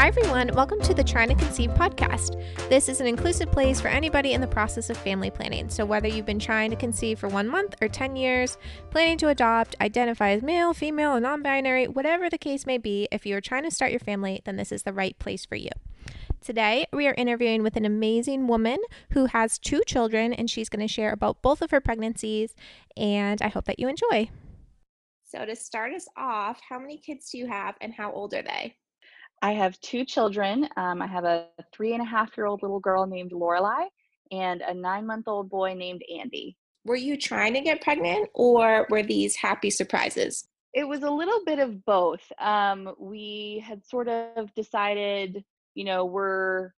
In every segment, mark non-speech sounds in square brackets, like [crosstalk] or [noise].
Hi, everyone. Welcome to the Trying to Conceive podcast. This is an inclusive place for anybody in the process of family planning. So, whether you've been trying to conceive for one month or 10 years, planning to adopt, identify as male, female, or non binary, whatever the case may be, if you are trying to start your family, then this is the right place for you. Today, we are interviewing with an amazing woman who has two children, and she's going to share about both of her pregnancies. And I hope that you enjoy. So, to start us off, how many kids do you have, and how old are they? I have two children. Um, I have a three and a half year old little girl named Lorelai and a nine month old boy named Andy. Were you trying to get pregnant or were these happy surprises? It was a little bit of both. Um, we had sort of decided, you know, we're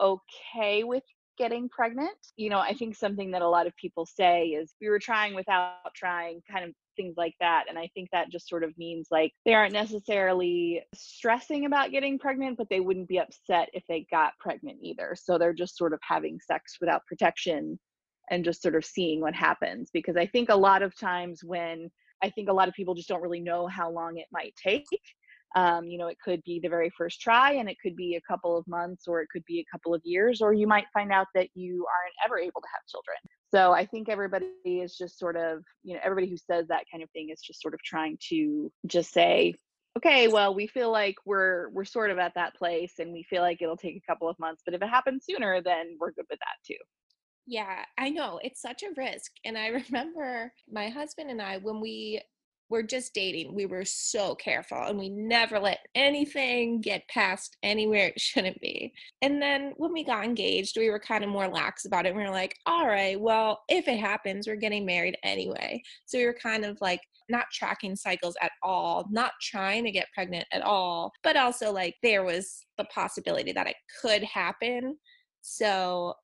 okay with getting pregnant. You know, I mm-hmm. think something that a lot of people say is we were trying without trying, kind of things like that. And I think that just sort of means like they aren't necessarily stressing about getting pregnant, but they wouldn't be upset if they got pregnant either. So they're just sort of having sex without protection and just sort of seeing what happens. Because I think a lot of times when I think a lot of people just don't really know how long it might take. Um, you know, it could be the very first try and it could be a couple of months or it could be a couple of years, or you might find out that you aren't ever able to have children. So I think everybody is just sort of, you know, everybody who says that kind of thing is just sort of trying to just say, okay, well, we feel like we're we're sort of at that place and we feel like it'll take a couple of months, but if it happens sooner, then we're good with that too. Yeah, I know. It's such a risk. And I [laughs] remember my husband and I, when we were just dating, we were so careful and we never let anything get past anywhere it [laughs] shouldn't be. And then when we got engaged, we were kind of more lax about it. We were like, all right, well, if it happens, we're getting married anyway. So we were kind of like not tracking cycles at all, not trying to get pregnant at all, but also like there was the possibility that it could happen. So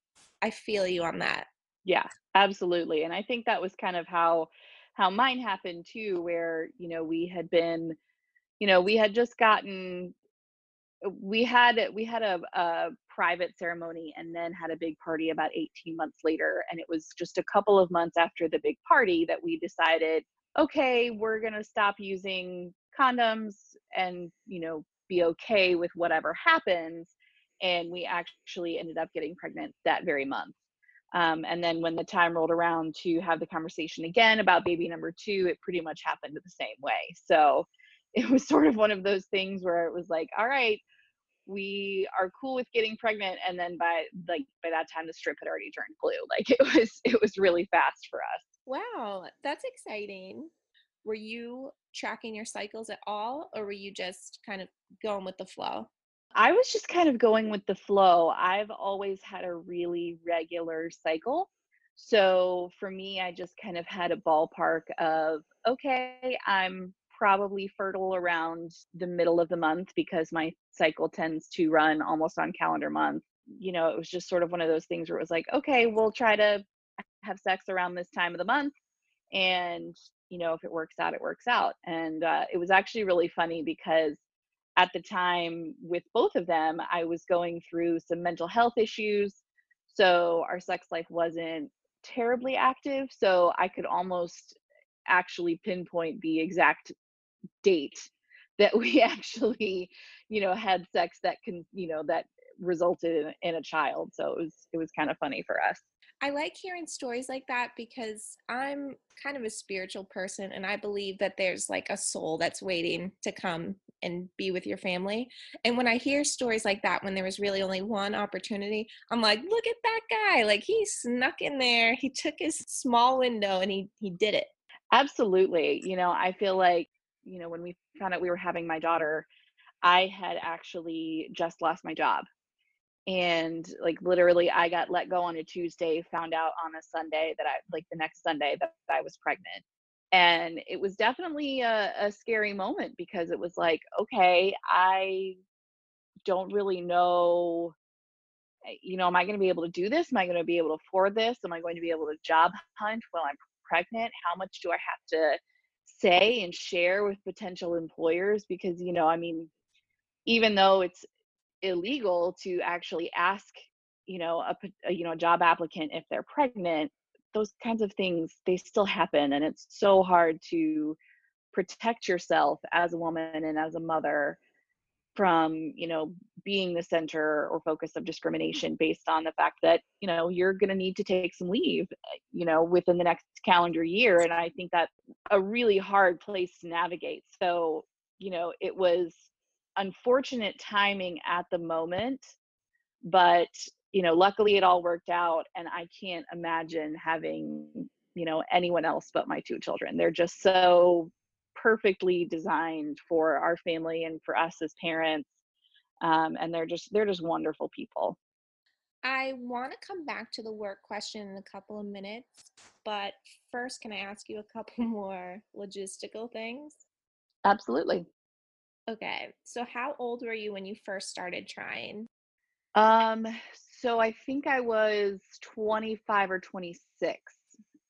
I feel you on that. Yeah, absolutely. And I think that was kind of how how mine happened too where you know we had been you know we had just gotten uh, we had we had a, a private ceremony and then had a big party about 18 months later and it was just a couple of months after the big party that we decided okay we're going to stop using condoms and you know be okay with whatever happens and we actually ended up getting pregnant that very month um, and then when the time rolled around to have the conversation again about baby number two, it pretty much happened the same way. So [laughs] it was sort of one of those things where it was like, all right, we are cool with getting pregnant, and then by like by that time the strip had already turned blue. [laughs] Like it was it was really fast for us. Wow, that's exciting. Were you tracking your cycles at all, or were you just kind of going with the flow? I was just kind of going with the flow. I've always had a really regular cycle. So for me, I just kind of had a ballpark of, okay, I'm probably fertile around the middle of the month because my cycle tends to run almost on calendar month. You know, it was just sort of one of those things where it was like, okay, we'll try to have sex around this time of the month. And, you know, if it works out, it works out. And uh, it was actually really funny because at the time with both of them, I was going through some mental health issues. So our sex life wasn't terribly active. So I could almost actually pinpoint the exact date that [laughs] we actually, you know, had sex that can, you know, that resulted in, in a child. So it was it was kind of funny for us. I like hearing stories like that because I'm kind of a spiritual person and I believe that there's like a soul that's waiting to come and be with your family. And when I hear stories like that, when there was really only one opportunity, I'm like, look at that guy. Like he snuck in there, he took his small window and he he did it. Absolutely. You know, I feel like, you know, when we found out we were having my daughter, I had actually just lost my job and like literally i got let go on a tuesday found out on a sunday that i like the next sunday that i was pregnant. And it was definitely a, a scary moment because it was like okay i don't really know eh, you know am i going to be able to do this? Am i going to be able to afford this? Am i going to be able to job hunt while i'm pregnant? How much do i have to say and share with potential employers? Because you know i mean even though it's illegal to actually ask you know a, a, you know a job applicant if they're pregnant those kinds of things they still happen and it's so hard to protect yourself as a woman and as a mother from you know being the center or focus of discrimination based on the fact that you know you're going to need to take some leave uh, you know within the next calendar year and i think that's a really hard place to navigate. So you know it was unfortunate timing at the moment but you know luckily it all worked out and i can't imagine having you know anyone else but my two children. They're just so perfectly designed for our family and for us as parents um, and they're just they're just wonderful people. I want to come back to the work question in a couple of minutes, but first, can I ask you a couple [laughs] more logistical things? absolutely Okay, so how old were you when you first started trying? um so i think i was 25 or 26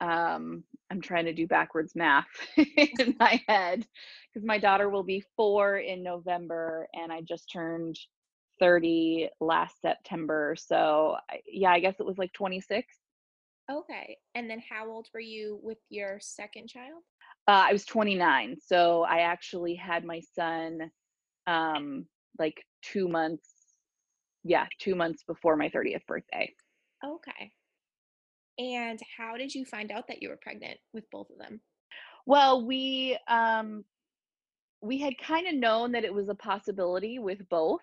um i'm trying to do backwards math [laughs] in my head because my daughter will be four in november and i just turned 30 last september so yeah i guess it was like 26 Okay, and then how old were you with your second child? Uh, i was 29 so i actually had my son um like two months yeah two months before my 30th birthday. Okay, and how did you find out that you were pregnant with both of them? well we um we had kind of known that it was a possibility with both.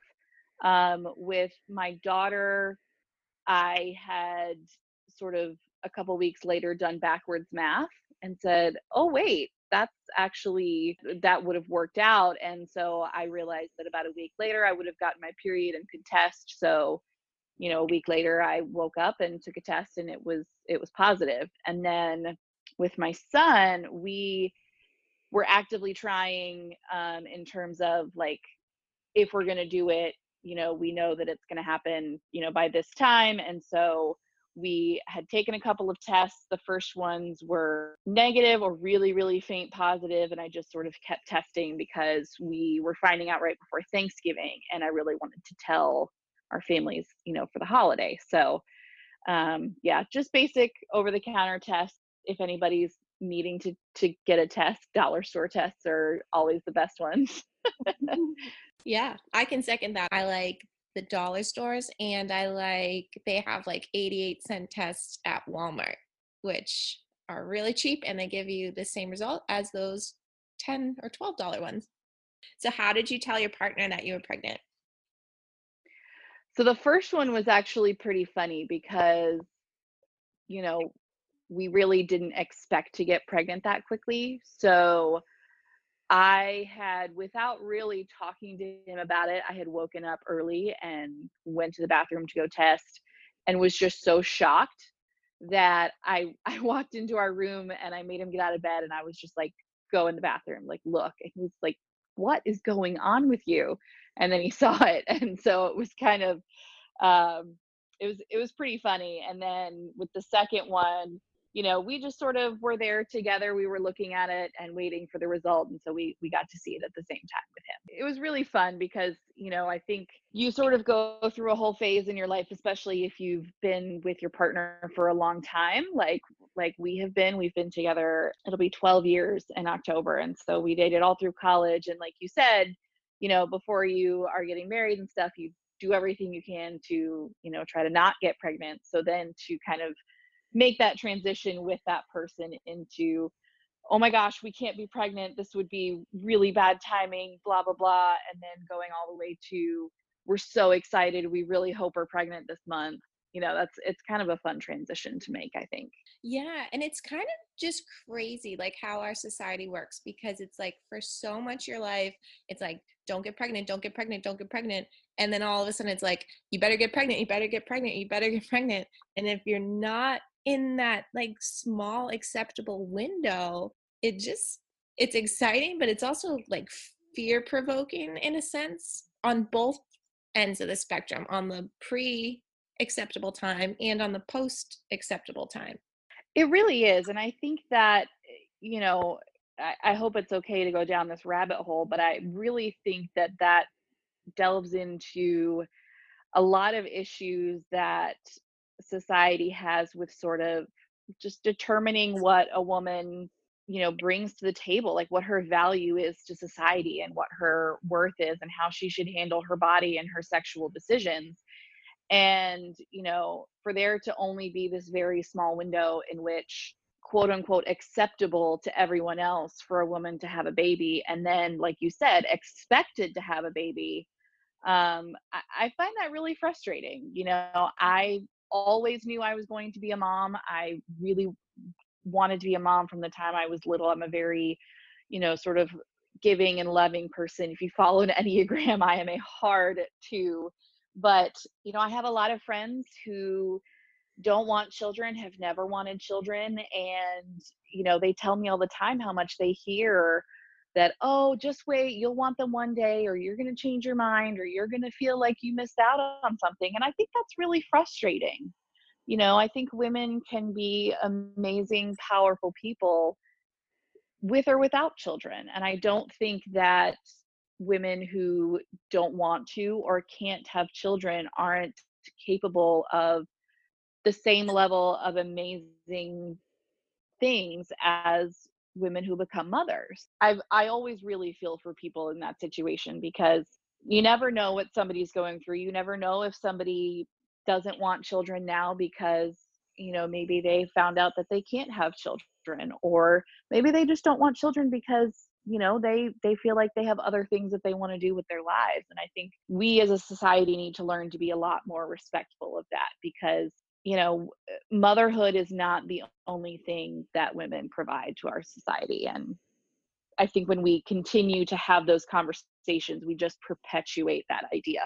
Um with my daughter I had sort of a couple weeks later done backwards math and said, "Oh wait, that's actually that would have worked out." And so I realized that about a week later I would have gotten my period and could test. So, you know, a week later I woke up and took a test and it was it was positive. And then with my son, we were actively trying um in terms of like if we're going to do it, you know, we know that it's going to happen, you know, by this time. And so we had taken a couple of tests. The first ones were negative or really, really faint positive, And I just sort of kept testing because we were finding out right before Thanksgiving. And I really wanted to tell our families, you know, for the holiday. So, um, yeah, just basic over the counter tests. If anybody's needing to, to get a test, dollar store tests are always the best ones. [laughs] Yeah, I can second that. I like the dollar stores and I like they have like 88 cent tests at Walmart, which are really cheap and they give you the same result as those 10 or 12 dollar ones. So how did you tell your partner that you were pregnant? So the first one was actually pretty funny because, you know, we really didn't expect to get pregnant that quickly. So I had, without really talking to him about it, I had woken up early and went to the bathroom to go test and was just so shocked that I [laughs] I walked into our room and I made him get out of bed and I was just like, go in the bathroom, like look. And he was like, What is going on with you? And then he [laughs] saw it. And so it was kind of um it was it was pretty funny. And then with the second one, you know, we just sort of were there together. We were looking at it and waiting for the result. And so we we got to see it at the same time with him. It was really fun because, you know, I think you sort of go through a whole phase in your life, especially if you've been with your partner for a long time, like like we have been. We've been together, it'll be 12 years in October. And so we dated all through college. And like you said, you know, before you are getting married and stuff, you do everything you can to, you know, try to not get pregnant. So then to kind of make that transition with that person into oh my gosh we can't be pregnant this would be really bad timing blah blah blah and then going all the way to we're so excited we really hope we're pregnant this month you know that's it's kind of a fun transition to make i think Yeah, and it's kind of just crazy like how our society works because it's like for so much your life, it's like don't get pregnant, don't get pregnant, don't get pregnant. And then all of a sudden it's like you better get pregnant, you better get pregnant, you better get pregnant. And if you're not in that like small acceptable window, it just it's exciting, but it's also like fear provoking in a sense on both ends of the spectrum, on the pre acceptable time and on the post acceptable time. it really is and i think that you know I, I hope it's okay to go down this rabbit hole but i really think that that delves into a lot of issues that society has with sort of just determining what a woman you know brings to the table like what her value is to society and what her worth is and how she should handle her body and her sexual decisions. And you know for there to only be this very small window in which quote unquote acceptable to everyone else for a woman to have a baby and then like you said expected to have a baby um I, I find that really frustrating you know? I always knew i was going to be a mom i really wanted to be a mom from the time I was little. I'm a very, you know, sort of giving and loving person. If you follow an [laughs] Enneagram, I am a hard two. But, you know, I have a lot of friends who don't want children, have never wanted children. And, you know, they tell me all the time how much they hear that, oh, just wait, you'll want them one day, or you're going to change your mind, or you're going to feel like you missed out on something. And I think that's really frustrating you know i think women can be amazing powerful people with or without children and i don't think that women who don't want to or can't have children aren't capable of the same level of amazing things as women who become mothers. I've I always really feel for people in that situation because you never know what somebody's going through. You never know if somebody doesn't want children now because you know maybe they found out that they can't have children or maybe they just don't want children because you know they they feel like they have other things that they want to do with their lives and i think we as a society need to learn to be a lot more respectful of that because you know uh, motherhood is not the only thing that women provide to our society and i think when we continue to have those conversations we just perpetuate that idea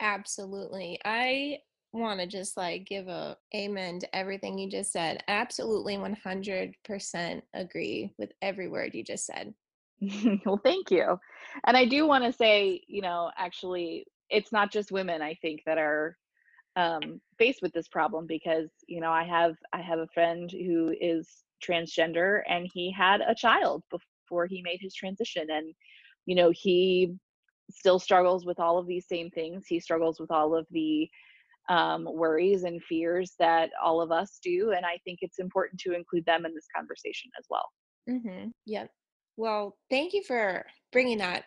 Absolutely. I want to just like give a amen to everything you just said. Absolutely 100% agree with every word you just said. [laughs] well, thank you. And I do want to say, you know, actually, it's not just women, I think, that are um, faced with this problem because, you know, I have I have a friend who is transgender and he had a child before he made his transition and you know he still struggles with all of these same things. He struggles with all of the um, worries and fears that all of us do. And I think it's important to include them in this conversation as well. Mm-hmm. Yep. Well, thank you for bringing that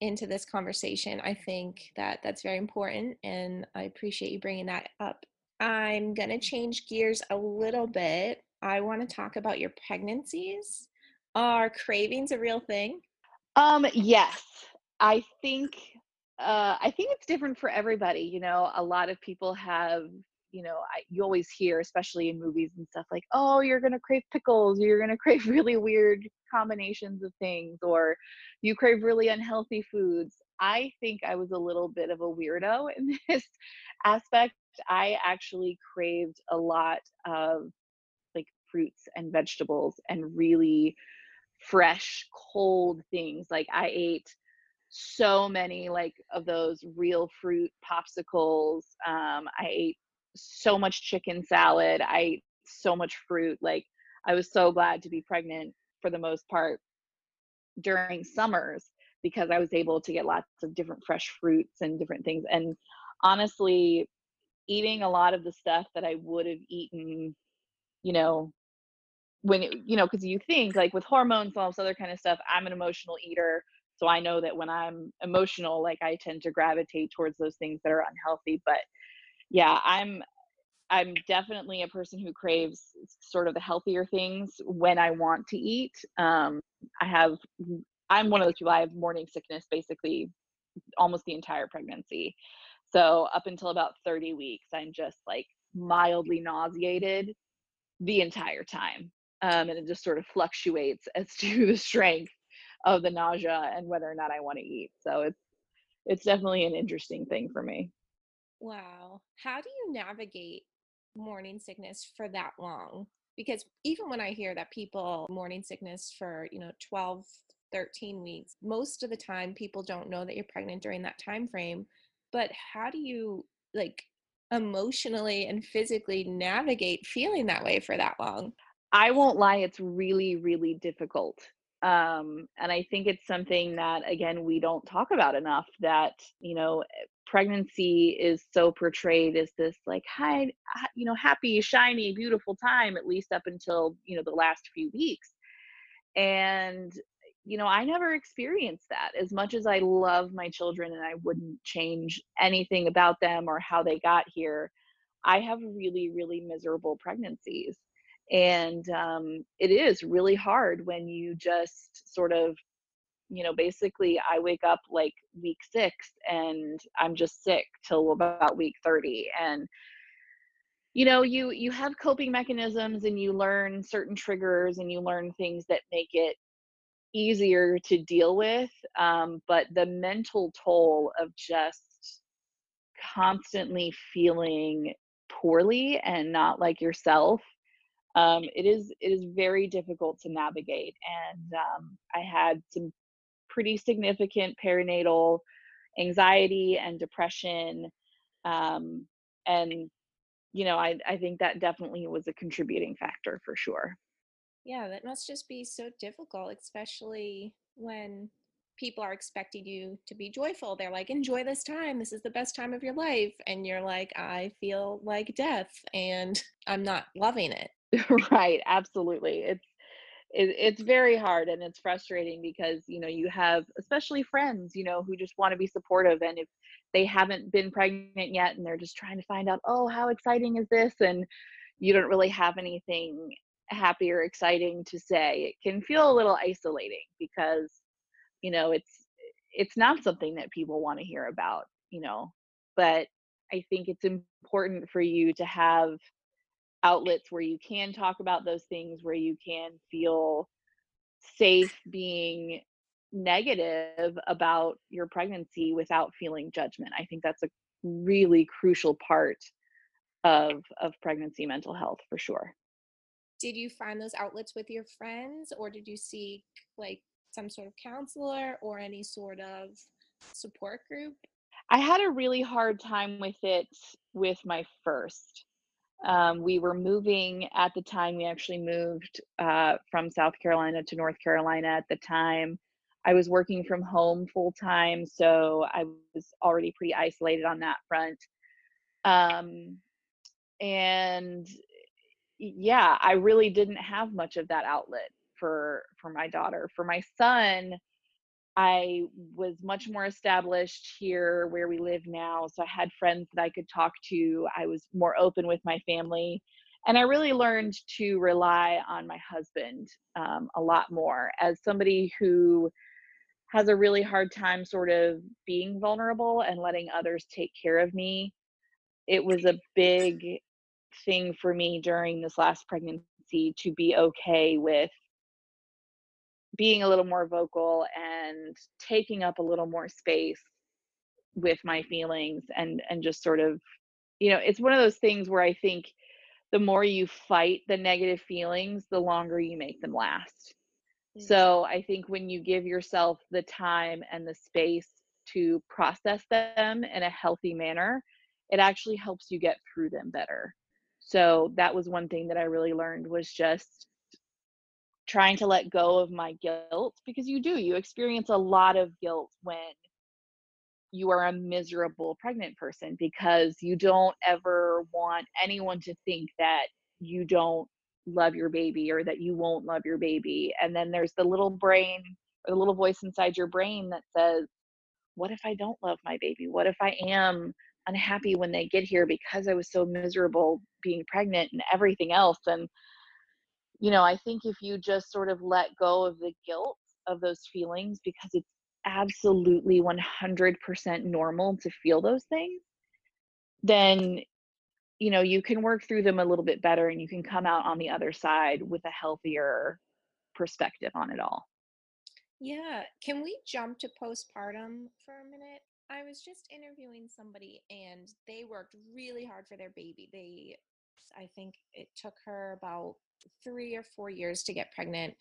into this conversation. I think that that's very important, and I appreciate you bringing that up. I'm going to change gears a little bit. I want to talk about your pregnancies. Are cravings a real thing? Um, yes. I think uh, I think it's different for everybody. You know, a lot of people have, you know, I, you always hear, especially in movies and stuff, like, oh, you're gonna crave pickles, you're gonna crave [laughs] really weird combinations of things, or you crave really unhealthy foods. I think I was a little bit of a weirdo in [laughs] this aspect. I actually craved a lot of like fruits and vegetables and really fresh, cold things. Like I ate so many like of those real fruit popsicles. Um, I ate so much chicken salad. I ate so much fruit. Like I was so glad to be pregnant for the most part during summers because I was able to get lots of different fresh fruits and different things. And honestly, eating a lot of the stuff that I would have eaten, you know, when it, you know, because you think like with hormones and all this other kind of stuff, I'm an emotional eater. So I know that when I'm emotional, like I tend to gravitate towards those things that are unhealthy. But yeah, I'm I'm definitely a person who craves sort of the healthier things when I want to eat. Um, I have I'm one of those people. I have morning sickness basically almost the entire pregnancy. So up until about 30 weeks, I'm just like mildly nauseated the entire time. Um, and it just sort of fluctuates [laughs] as to the strength of the nausea and whether or not I want to eat. So it's it's definitely an interesting thing for me. Wow. How do you navigate morning sickness for that long? Because even when I hear that people morning sickness for, you know, 12 13 weeks, most of the time people don't know that you're pregnant during that time frame. But how do you like emotionally and physically navigate feeling that way for that long? I won't lie, it's really, really difficult um, and i think it's something that again we don't talk about enough that you know eh, pregnancy is so portrayed as this like hi you know happy shiny beautiful time at least up until you know the last few weeks And, you know, I never experienced that. As much as I love my children and I wouldn't change anything about them or how they got here, I have really, really miserable pregnancies. And um, it is really hard when you just sort of, you know, basically I wake up like week six and I'm just sick till about week 30. And you know you you have coping mechanisms and you learn certain triggers and you learn things that make it easier to deal with um, but the mental toll of just constantly feeling poorly and not like yourself um, it is it is very difficult to navigate and um, i had some pretty significant perinatal anxiety and depression um, and you know I, I think that definitely was a contributing factor for sure Yeah, that must just be so difficult, especially when people are expecting you to be joyful. They're like, enjoy this time. This is the best time of your life. And you're like, I feel like death and I'm not loving it. [laughs] right absolutely it's it, it's very hard and it's frustrating because you know you have especially friends you know who just want to be supportive and if they haven't been pregnant yet and they're just trying to find out oh how exciting is this? and you don't really have anything happy or exciting to say it can feel a little isolating because you know it's it's not something that people want to hear about you know but i think it's important for you to have outlets where you can talk about those things where you can feel safe being negative about your pregnancy without feeling judgment. I think that's a really crucial part of of pregnancy mental health for sure. Did you find those outlets with your friends or did you seek like some sort of counselor or any sort of support group? i had a really hard time with it with my first Um, we were moving at the time, we actually moved uh, from South Carolina to North Carolina at the time. I was working from home full time, so I was already pretty isolated on that front. Um, and yeah, I really didn't have much of that outlet for for my daughter. For my son, I was much more established here where we live now. So I had friends that I could talk to. I was more open with my family. And I really learned to rely on my husband um, a lot more as somebody who has a really hard time sort of being vulnerable and letting others take care of me. It was a big thing for me during this last pregnancy to be okay with being a little more vocal and taking up a little more space with my feelings and and just sort of you know it's one of those things where i think the more you fight the negative feelings the longer you make them last Mm. so i think when you give yourself the time and the space to process them in a healthy manner it actually helps you get through them better so that was one thing that i really learned was just trying to let go of my guilt because you do you experience a lot of guilt when you are a miserable pregnant person because you don't ever want anyone to think that you don't love your baby or that you won't love your baby and then there's the little brain or the little voice inside your brain that says what if i don't love my baby? What if i am unhappy when they get here because i was so miserable being pregnant and everything else? And you know, I think if you just sort of let go of the guilt of those feelings because it's absolutely 100% normal to feel those things, then, you know, you can work through them a little bit better and you can come out on the other side with a healthier perspective on it all. Yeah. Can we jump to postpartum for a minute? I was just interviewing somebody and they worked really hard for their baby. They, I think it took her about three or four years to get pregnant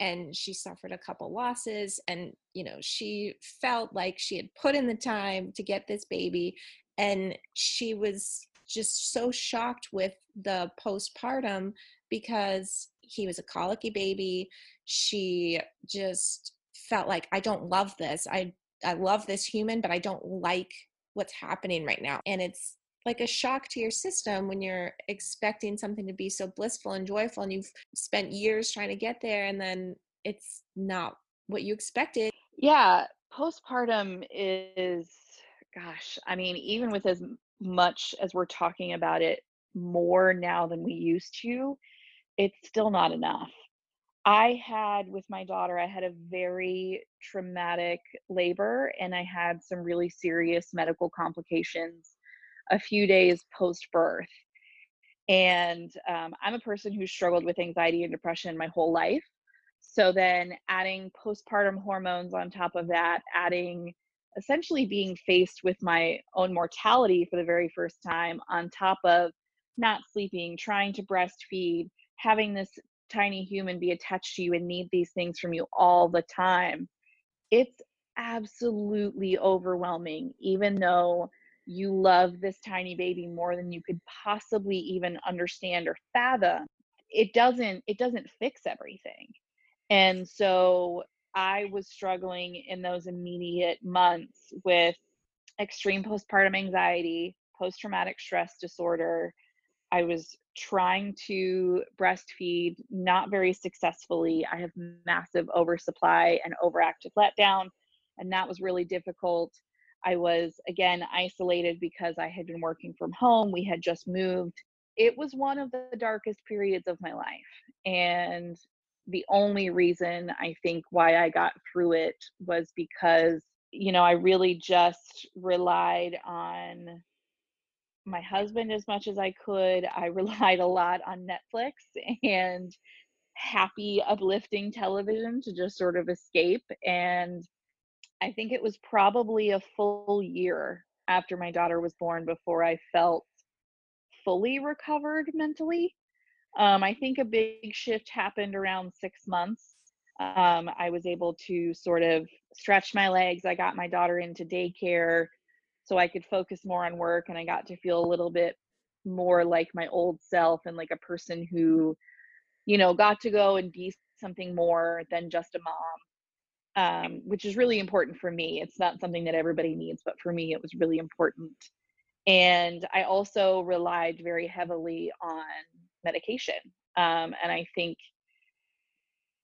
and she suffered a couple losses and you know she felt like she had put in the time to get this baby and she was just so shocked with the postpartum because he was a colicky baby. She just felt like i don't love this. I i love this human but i don't like what's happening right now. And it's like a shock to your system when you're expecting something to be so blissful and joyful and you've spent years trying to get there and then it's not what you expected. Yeah, postpartum is gosh, I mean, even with as much as we're talking about it more now than we used to, it's still not enough. I had with my daughter, I had a very traumatic labor, and I had some really serious medical complications a few days post-birth. And, um, I'm a person who struggled with anxiety and depression my whole life. So then adding postpartum hormones on top of that, adding essentially being faced with my own mortality for the very first time on top of not sleeping, trying to breastfeed, having this tiny human be attached to you and need these things from you all the time. It's absolutely overwhelming, even though you love this tiny baby more than you could possibly even understand or fathom. It doesn't it doesn't fix everything. And so I was struggling in those immediate months with extreme postpartum anxiety, post traumatic stress disorder. I was trying to breastfeed, not very successfully. I have massive oversupply and overactive letdown, and that was really difficult. I was again isolated because I had been working from home. We had just moved. It was one of the darkest periods of my life. And the only reason I think why I got through it was because, you know, I really just relied on my husband as much as I could. I [laughs] relied a lot on Netflix and happy, uplifting television to just sort of escape. And I think it was probably a full year after my daughter was born before I felt fully recovered mentally. Um, I think a big shift happened around six months. Um, I was able to sort of stretch my legs. I got my daughter into daycare so I could focus more on work and I got to feel a little bit more like my old self and like a person who, you know, got to go and be something more than just a mom, um, which is really important for me. It's not something that everybody needs, but for me, it was really important. And I also relied very heavily on medication. Um, and I think,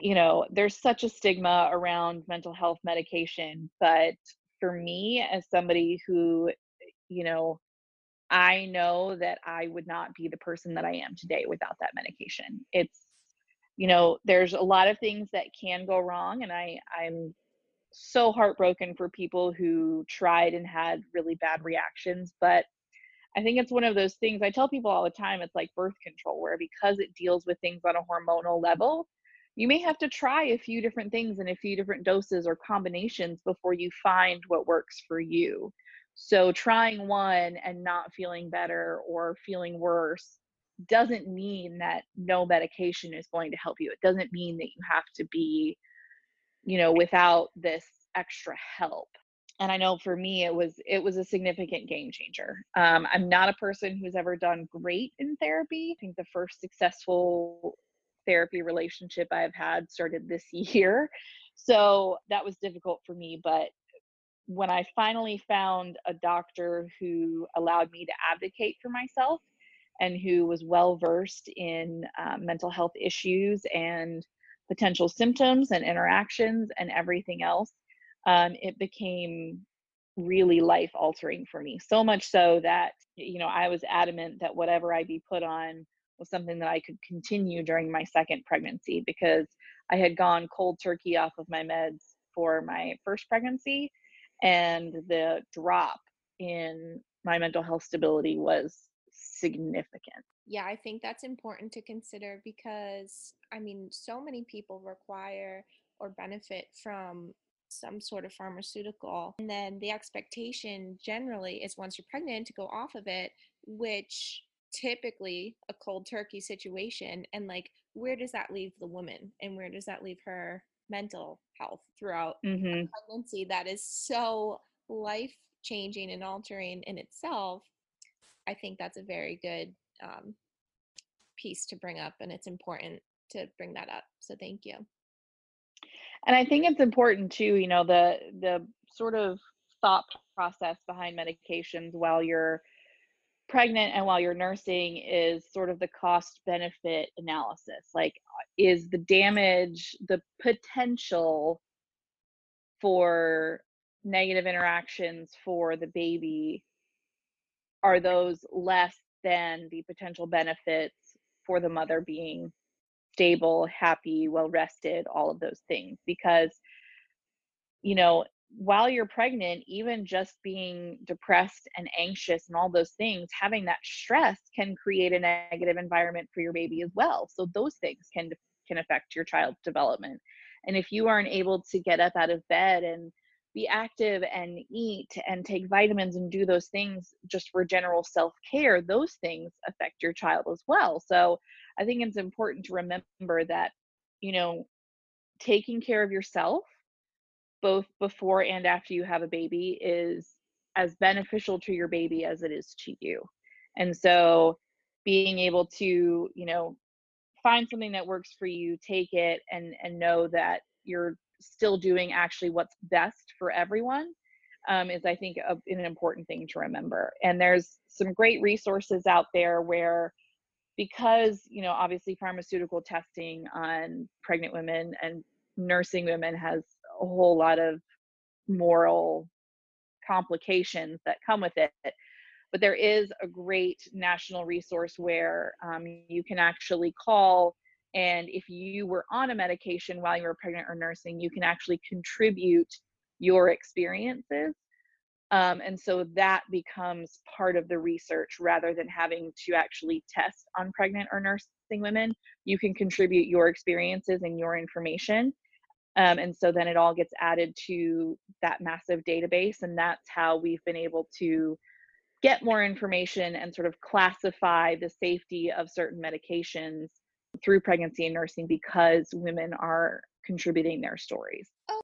you know, there's such a stigma around mental health medication. But for me, as somebody who, you know, I know that I would not be the person that I am today without that medication. It's, you know, there's a lot of things that can go wrong. And I, I'm so heartbroken for people who tried and had really bad reactions. But I think it's one of those things I tell people all the time it's like birth control, where because it deals with things on a hormonal level, you may have to try a few different things in a few different doses or combinations before you find what works for you. So, trying one and not feeling better or feeling worse doesn't mean that no medication is going to help you. It doesn't mean that you have to be, you know, without this extra help and I know for me it was it was a significant game changer. Um, I'm not a person who's ever done great in therapy. I think the first successful therapy relationship I've had started this [laughs] year, so that was difficult for me. But when I finally found a doctor who allowed me to advocate for myself and who was well versed in um, mental health issues and potential symptoms and interactions and everything else um, it became really life altering for me. So much so that, you know, I was adamant that whatever I be put on was something that I could continue during my second pregnancy because I had gone cold turkey off of my meds for my first pregnancy. And the drop in my mental health stability was significant. Yeah, I think that's important to consider because, I mean, so many people require or benefit from some sort of pharmaceutical. And then the expectation generally is once you're pregnant to go off of it, which typically a cold turkey situation. And like, where does that leave the woman and where does that leave her mental health throughout hmm pregnancy? That is so life changing and altering in itself. I think that's a very good um, piece to bring up, and it's important to bring that up. So, thank you. And I think it's important too, you know, the the sort of thought process behind medications while you're pregnant and while you're nursing is sort of the cost benefit analysis. Like, is the damage, the potential for negative interactions for the baby, are those less than the potential benefits for the mother being stable, happy, well rested, all of those things? Because, you know, while you're pregnant, even just being depressed and anxious and all those things, having that stress can create a negative environment for your baby as well. So those things can can affect your child's development. And if you aren't able to get up out of bed and be active and eat and take vitamins and do those things just for general self-care, those things affect your child as well. So I think it's important to remember that, you know, taking care of yourself both before and after you have a baby is as beneficial to your baby as it is to you. And so being able to, you know, find something that works for you, take it and and know that you're still doing actually what's best for everyone um, is I think a, an important thing to remember. And there's some great resources out there where because you know obviously pharmaceutical testing on pregnant women and nursing women has a whole lot of moral complications that come with it but there is a great national resource where um, you can actually call and if you were on a medication while you were pregnant or nursing you can actually contribute your experiences um, and so that becomes part of the research rather than having to actually test on pregnant or nursing women you can contribute your experiences and your information um, and so then it all gets added to that massive database. And that's how we've been able to get more information and sort of classify the safety of certain medications through pregnancy and nursing because women are contributing their stories. Oh.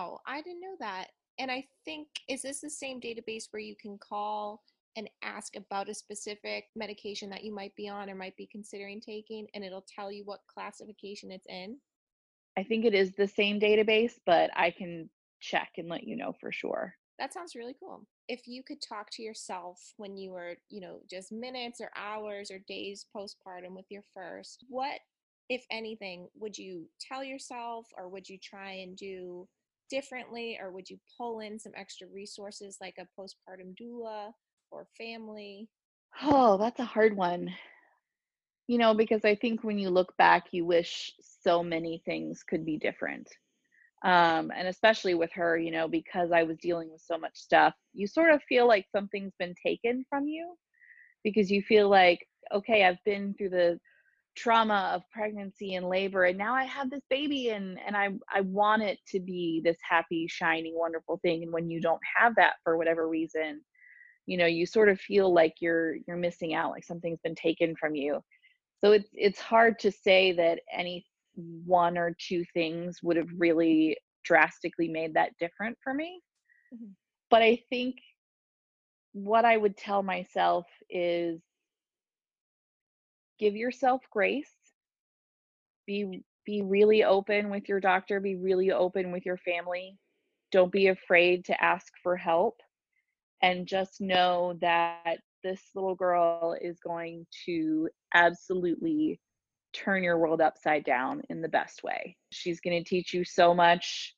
wow, I didn't know that. And I think, is this the same database where you can call and ask about a specific medication that you might be on or might be considering taking, and it'll tell you what classification it's in? I think it is the same database, but I can check and let you know for sure. That sounds really cool. If you could talk to yourself when you were, you know, just minutes or hours or days postpartum with your first, what, if anything, would you tell yourself or would you try and do differently or would you pull in some extra resources like a postpartum doula or family? Oh, that's a hard one. You know, because I think when you look back, you wish so many things could be different. Um, and especially with her, you know, because I was dealing with so much stuff, you sort of feel like something's been taken from you because you feel like, okay, I've been through the trauma of pregnancy and labor and now I have this baby and and I I want it to be this happy, shiny, wonderful thing. And when you don't have that for whatever reason, you know you sort of feel like you're you're missing out like something's been taken from you so it's it's hard to say that any one or two things would have really drastically made that different for me. Mm-hmm. but i think what i would tell myself is give yourself grace. Be be really open with your doctor be really open with your family. Don't be afraid to ask for help and just know that this little girl is going to absolutely turn your world upside down in the best way. She's going to teach you so much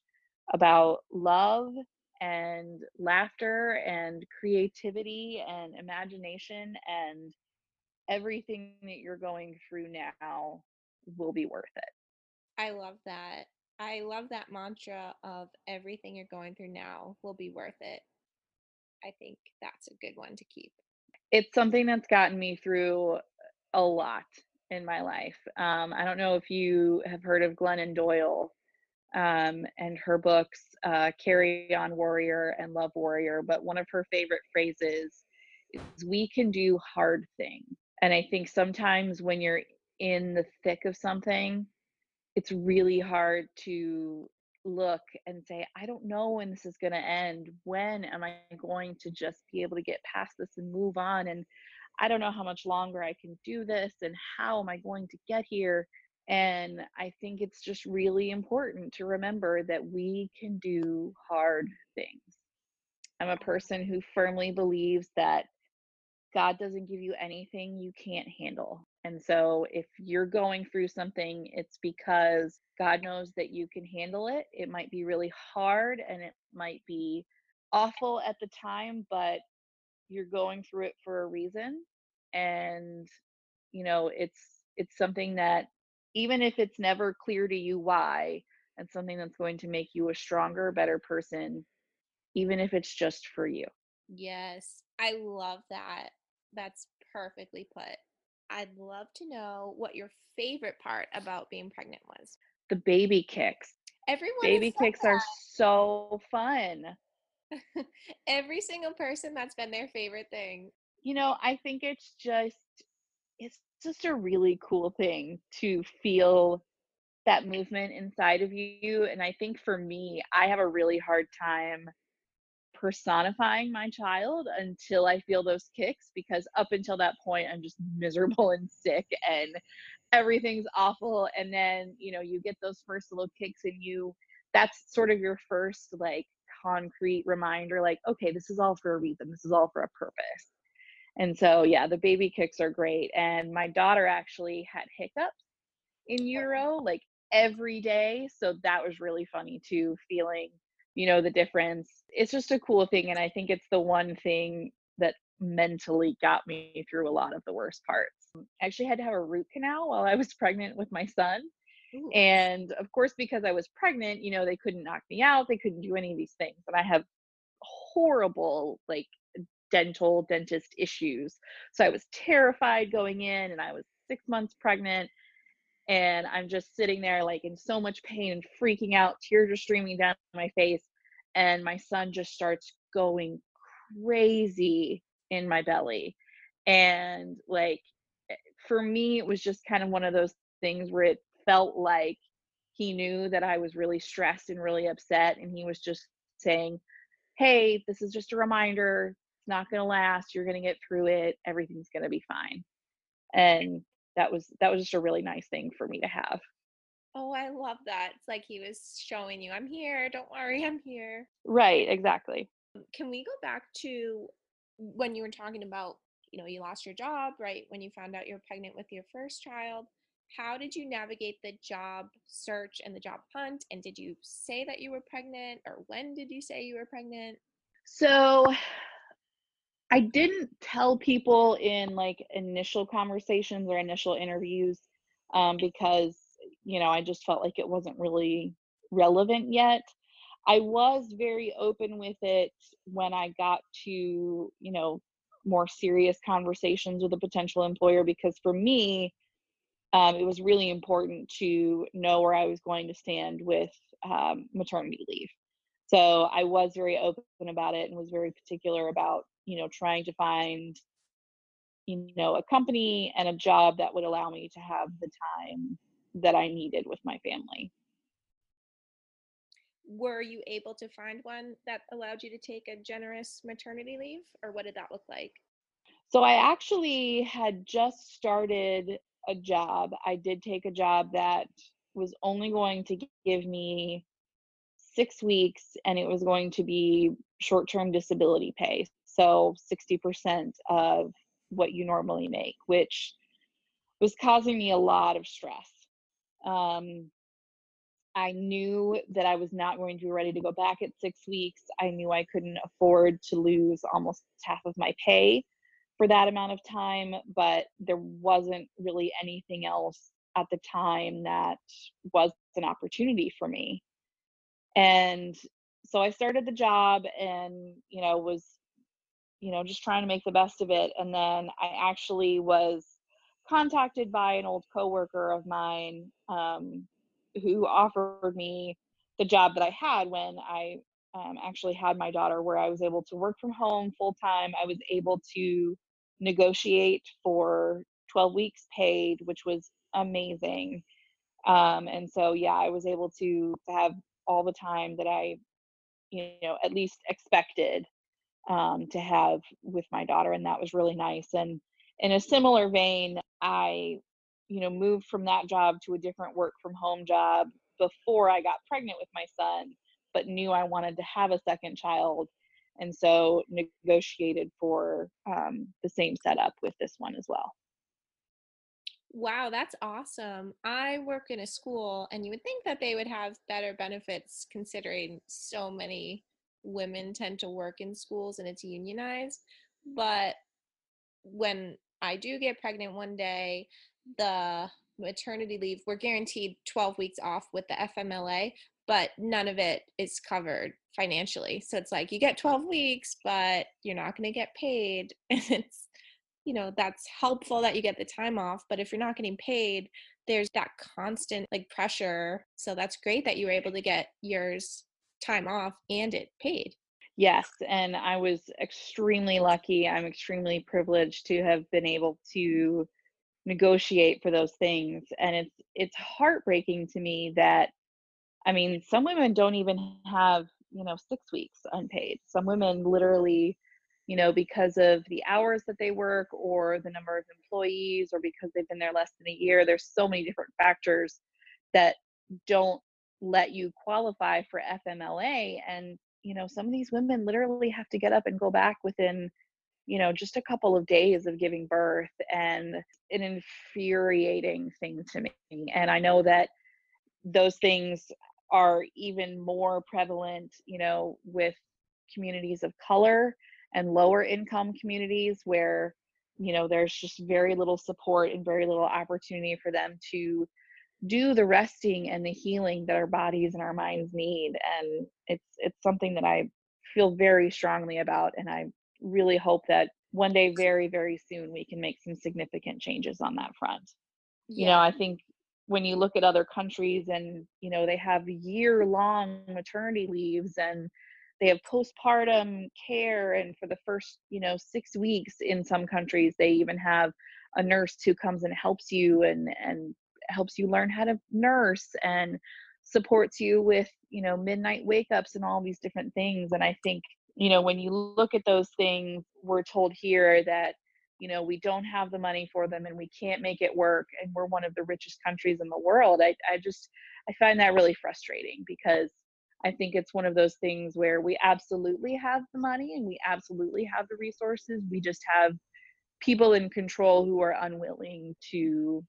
about love and laughter and creativity and imagination and everything that you're going through now will be worth it. I love that. I love that mantra of everything you're going through now will be worth it. I think that's a good one to keep. It's something that's gotten me through a lot in my life. Um, I don't know if you have heard of Glennon Doyle um, and her books, uh, Carry On Warrior and Love Warrior, but one of her favorite phrases is, We can do hard things. And I think sometimes when you're in the thick of something, it's really hard to look and say, I don't know when this is going to end. When am I going to just be able to get past this and move on? And I don't know how much longer I can do this and how am I going to get here? And I think it's just really important to remember that we can do hard things. I'm a person who firmly believes that God doesn't give you anything you can't handle. And so if you're going through something, it's because God knows that you can handle it. It might be really hard and it might be awful at the time, but you're going through it for a reason. And you know, it's it's something that even if it's never clear to you why, and something that's going to make you a stronger, better person, even if it's just for you. Yes, I love that. That's perfectly put. I'd love to know what your favorite part about being pregnant was. The baby kicks. Everyone Baby kicks are so fun. [laughs] Every single person that's been their favorite thing. You know, I think it's just it's just a really cool thing to feel that movement inside of you. And I think for me, I have a really hard time personifying my child until I feel those kicks because up until that point, I'm just miserable [laughs] and sick and everything's awful. And then, you know, you get those first little kicks and you, that's sort of your first like concrete reminder like, okay, this is all for a reason, this is all for a purpose. And so, yeah, the baby kicks are great. And my daughter actually had hiccups in oh, Euro like every day. So that was really funny too, feeling, you know, the difference. It's just a cool thing. And I think it's the one thing that mentally got me through a lot of the worst parts. I actually had to have a root canal while I was pregnant with my son. Ooh. And of course, because I was pregnant, you know, they couldn't knock me out, they couldn't do any of these things. And I have horrible, like, dental dentist issues. So I was terrified going in, and I was six months pregnant. And I'm just sitting there, like, in so much pain and freaking out. Tears are streaming down my face. And my son just starts going crazy in my belly. And, like, eh, for me, it was just kind of one of those things where it felt like he knew that I was really stressed and really upset. And he was just saying, Hey, this is just a reminder. It's not going to last. You're going to get through it. Everything's going to be fine. And that was that was just a really nice thing for me to have. Oh, I love that. It's like he was showing you, I'm here. Don't worry, I'm here. Right, exactly. Um, can we go back to when you were talking about, you know, you lost your job, right? When you found out you were pregnant with your first child. How did you navigate the job search and the job hunt? And did you say that you were pregnant or when did you say you were pregnant? So I didn't tell people in like initial conversations or initial interviews um, because, you know, I just felt like it wasn't really relevant yet. I was very open with it when I got to, you know, more serious conversations with a potential employer because for me, um, it was really important to know where I was going to stand with um, maternity leave. So I was very open about it and was very particular about, you know, trying to find, you know, a company and a job that would allow me to have the time that I needed with my family. Were you able to find one that allowed you to take a generous maternity leave or what did that look like? So I actually had just started a job. I did take a job that was only going to give me six weeks and it was going to be short term disability pay. So 60% of what you normally make, which was causing me a lot of stress. Um, I knew that I was not going to be ready to go back at six weeks. I knew I couldn't afford to lose almost half of my pay for that amount of time, but there wasn't really anything else at the time that was an opportunity for me. And so I started the job and, you know, was, you know, just trying to make the best of it. And then I actually was contacted by an old coworker of mine um, who offered me the job that I had when I um, actually had my daughter, where I was able to work from home full time. I was able to negotiate for 12 weeks paid, which was amazing. Um, and so, yeah, I was able to, to have all the time that I, you know, at least expected um, to have with my daughter. And that was really nice. And in a similar vein, I, you know, moved from that job to a different work from home job before I got pregnant with my son, but knew I wanted to have a second child. And so negotiated for um, the same setup with this one as well. Wow, that's awesome. I work in a school, and you would think that they would have better benefits considering so many women tend to work in schools and it's unionized. But when I do get pregnant one day, the maternity leave, we're guaranteed 12 weeks off with the FMLA, but none of it is covered financially. So it's like you get 12 weeks, but you're not going to get paid. [laughs] And it's, you know, that's helpful that you get the time off. But if you're not getting paid, there's that constant like pressure. So that's great that you were able to get yours time off and it paid. Yes, and I was extremely lucky. I'm extremely privileged to have been able to negotiate for those things and it's it's heartbreaking to me that I mean, some women don't even have, you know, 6 weeks unpaid. Some women literally, you know, because of the hours that they work or the number of employees or because they've been there less than a year, there's so many different factors that don't let you qualify for FMLA and you know some of these women literally have to get up and go back within you know just a couple of days of giving birth and an infuriating thing to me and i know that those things are even more prevalent you know with communities of color and lower income communities where you know there's just very little support and very little opportunity for them to do the resting and the healing that our bodies and our minds need and it's it's something that i feel very strongly about and i really hope that one day very very soon we can make some significant changes on that front yeah. you know i think when you look at other countries and you know they have year long maternity leaves and they have postpartum care and for the first you know 6 weeks in some countries they even have a nurse who comes and helps you and and helps you learn how to nurse and supports you with you know midnight wake ups and all these different things. And i think you know when you look at those things we're told here that you know we don't have the money for them and we can't make it work and we're one of the richest countries in the world i, I just i find that really frustrating because i think it's one of those things where we absolutely have the money and we absolutely have the resources we just have people in control who are unwilling to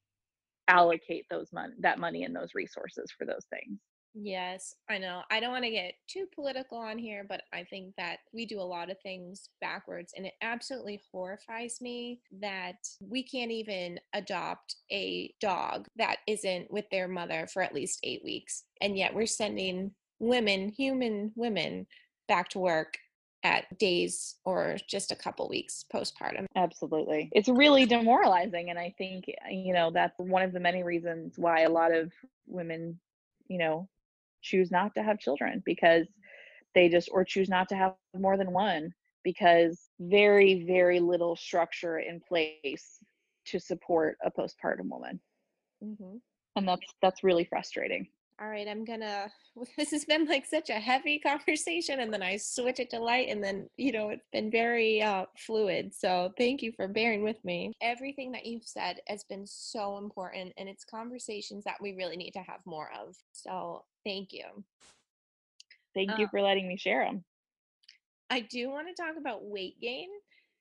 allocate those money that money and those resources for those things Yes, I know. I don't want to get too political on here, but I think that we do a lot of things backwards. And it absolutely horrifies me that we can't even adopt a dog that isn't with their mother for at least eight weeks. And yet we're sending women, human women, back to work at days or just a couple weeks postpartum. Absolutely. It's really demoralizing. And I think, you know, that's one of the many reasons why a lot of women, you know, choose not to have children because they just, or choose not to have more than one because very, very little structure in place to support a postpartum woman. Mm-hmm. And that's, that's really frustrating all right, I'm gonna, [laughs] this has been like such a heavy [laughs] conversation. And then I switch it to light. And then, you know, it's been very uh, fluid. So thank you for bearing with me. Everything that you've said has been so important. And it's conversations that we really need to have more of. So thank you. Thank you uh, for letting me share them. I do want to talk about weight gain.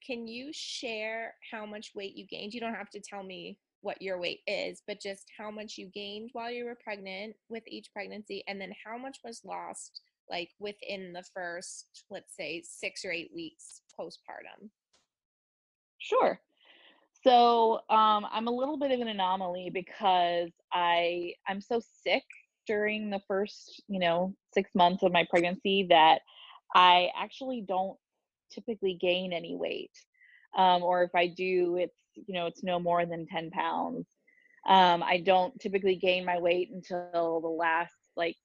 Can you share how much weight you gained? You don't have to tell me what your weight is, but just how much you gained while you were pregnant with each pregnancy, and then how much was lost like within the first, let's say, six or eight weeks postpartum. Sure. So um, I'm a little bit of an anomaly because I I'm so sick during the first you know six months of my pregnancy that I actually don't typically gain any weight, um, or if I do, it's you know it's no more than 10 pounds. Um, i don't typically gain my weight until the last like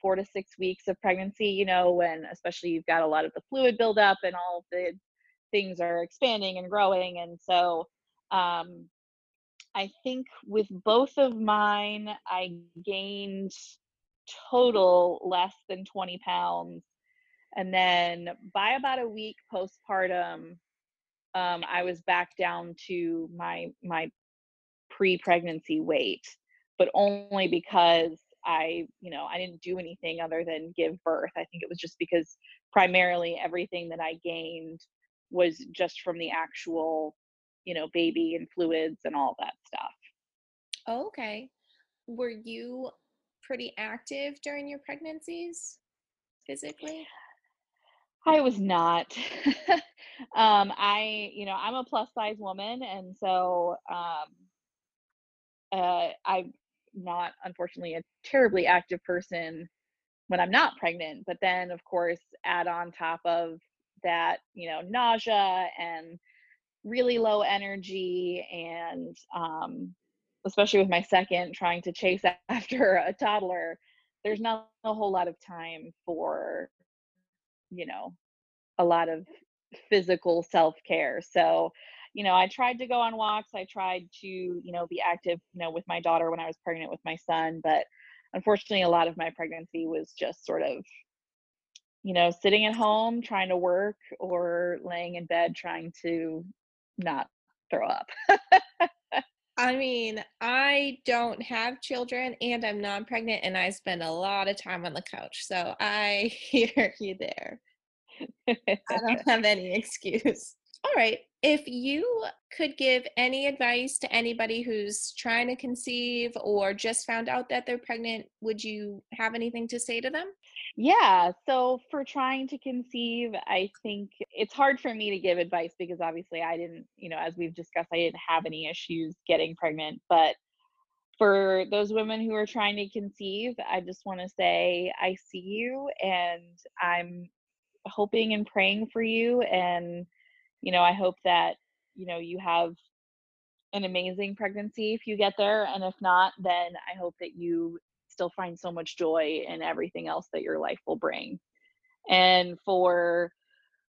four to six weeks of pregnancy you know when especially you've got a lot of the fluid buildup and all the things are expanding and growing. And so um, i think with both of mine i gained total less than 20 pounds. And then by about a week postpartum um, I was back down to my my pre-pregnancy weight, but only because I, you know, I didn't do anything other than give birth. I think it was just because primarily everything that I gained was just from the actual, you know, baby and fluids and all that stuff. Oh, okay. Were you pretty active during your pregnancies physically? I was not. [laughs] um, I, you know, I'm a plus size woman, and so um, uh, I'm not, unfortunately, a terribly active person when I'm not pregnant. But then, of course, add on top of that, you know, nausea and really low energy, and um, especially with my second, trying to chase [laughs] after a toddler, there's not a whole lot of time for, you know, a lot of physical self care. So, you know, I tried to go on walks. I tried to, you know, be active, you know, with my daughter when I was pregnant with my son. But unfortunately, a lot of my pregnancy was just sort of, you know, sitting at home trying to work or laying in bed trying to not throw up. [laughs] I mean, I don't have children and I'm non pregnant, and I spend a lot of time on the couch. So I [laughs] hear you there. I don't [laughs] have any excuse. All right. If you could give any advice to anybody who's trying to conceive or just found out that they're pregnant, would you have anything to say to them? Yeah. So for trying to conceive, I think it's hard for me to give advice because obviously I didn't, you know, as we've discussed, I didn't have any issues getting pregnant. But for those women who are trying to conceive, I just want to say I see you and I'm hoping and praying for you. And, you know, I hope that, you know, you have an amazing pregnancy if you get there. And if not, then I hope that you still find so much joy in everything else that your life will bring. And for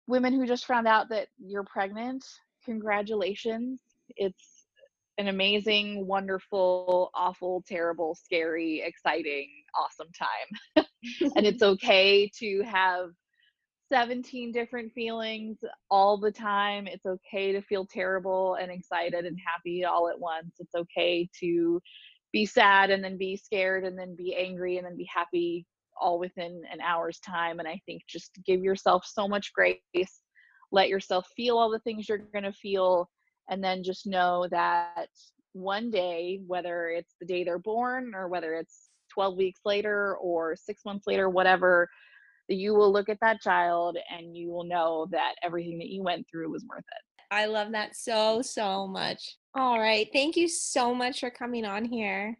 women who just found out that you're pregnant, congratulations. It's an amazing, wonderful, awful, terrible, scary, exciting, awesome time. [laughs] and it's [laughs] okay to have 17 different feelings all the time. It's okay to feel terrible and excited and happy all at once. It's okay to be sad and then be scared and then be angry and then be happy all within an hour's time. And I think just give yourself so much grace, let yourself feel all the things you're going to feel, and then just know that one day, whether it's the day they're born or whether it's 12 weeks later or six months later, whatever, you will look at that child and you will know that everything that you went through was worth it. I love that so, so much. All right. Thank you so much for coming on here.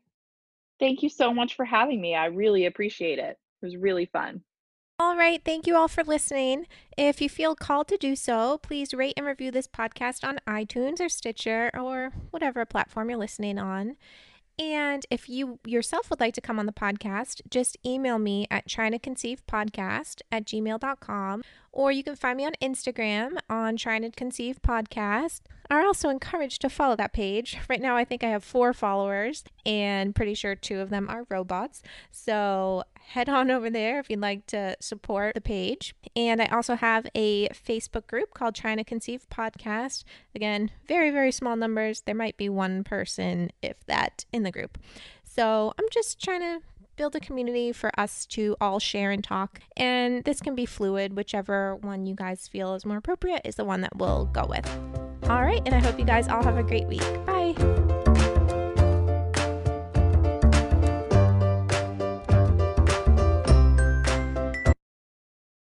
Thank you so much for having me. I really appreciate it. It was really fun. All right. Thank you all for listening. If you feel called to do so, please rate and review this podcast on iTunes or Stitcher or whatever platform you're listening on. And if you yourself would like to come on the podcast, just email me at trying to conceive podcast at gmail.com or you can find me on Instagram on trying to conceive podcast. Are also encouraged to follow that page. Right now, I think I have four followers, and pretty sure two of them are robots. So head on over there if you'd like to support the page. And I also have a Facebook group called Trying to Conceive Podcast. Again, very, very small numbers. There might be one person, if that, in the group. So I'm just trying to build a community for us to all share and talk. And this can be fluid, whichever one you guys feel is more appropriate is the one that we'll go with. All right, and I hope you guys all have a great week. Bye.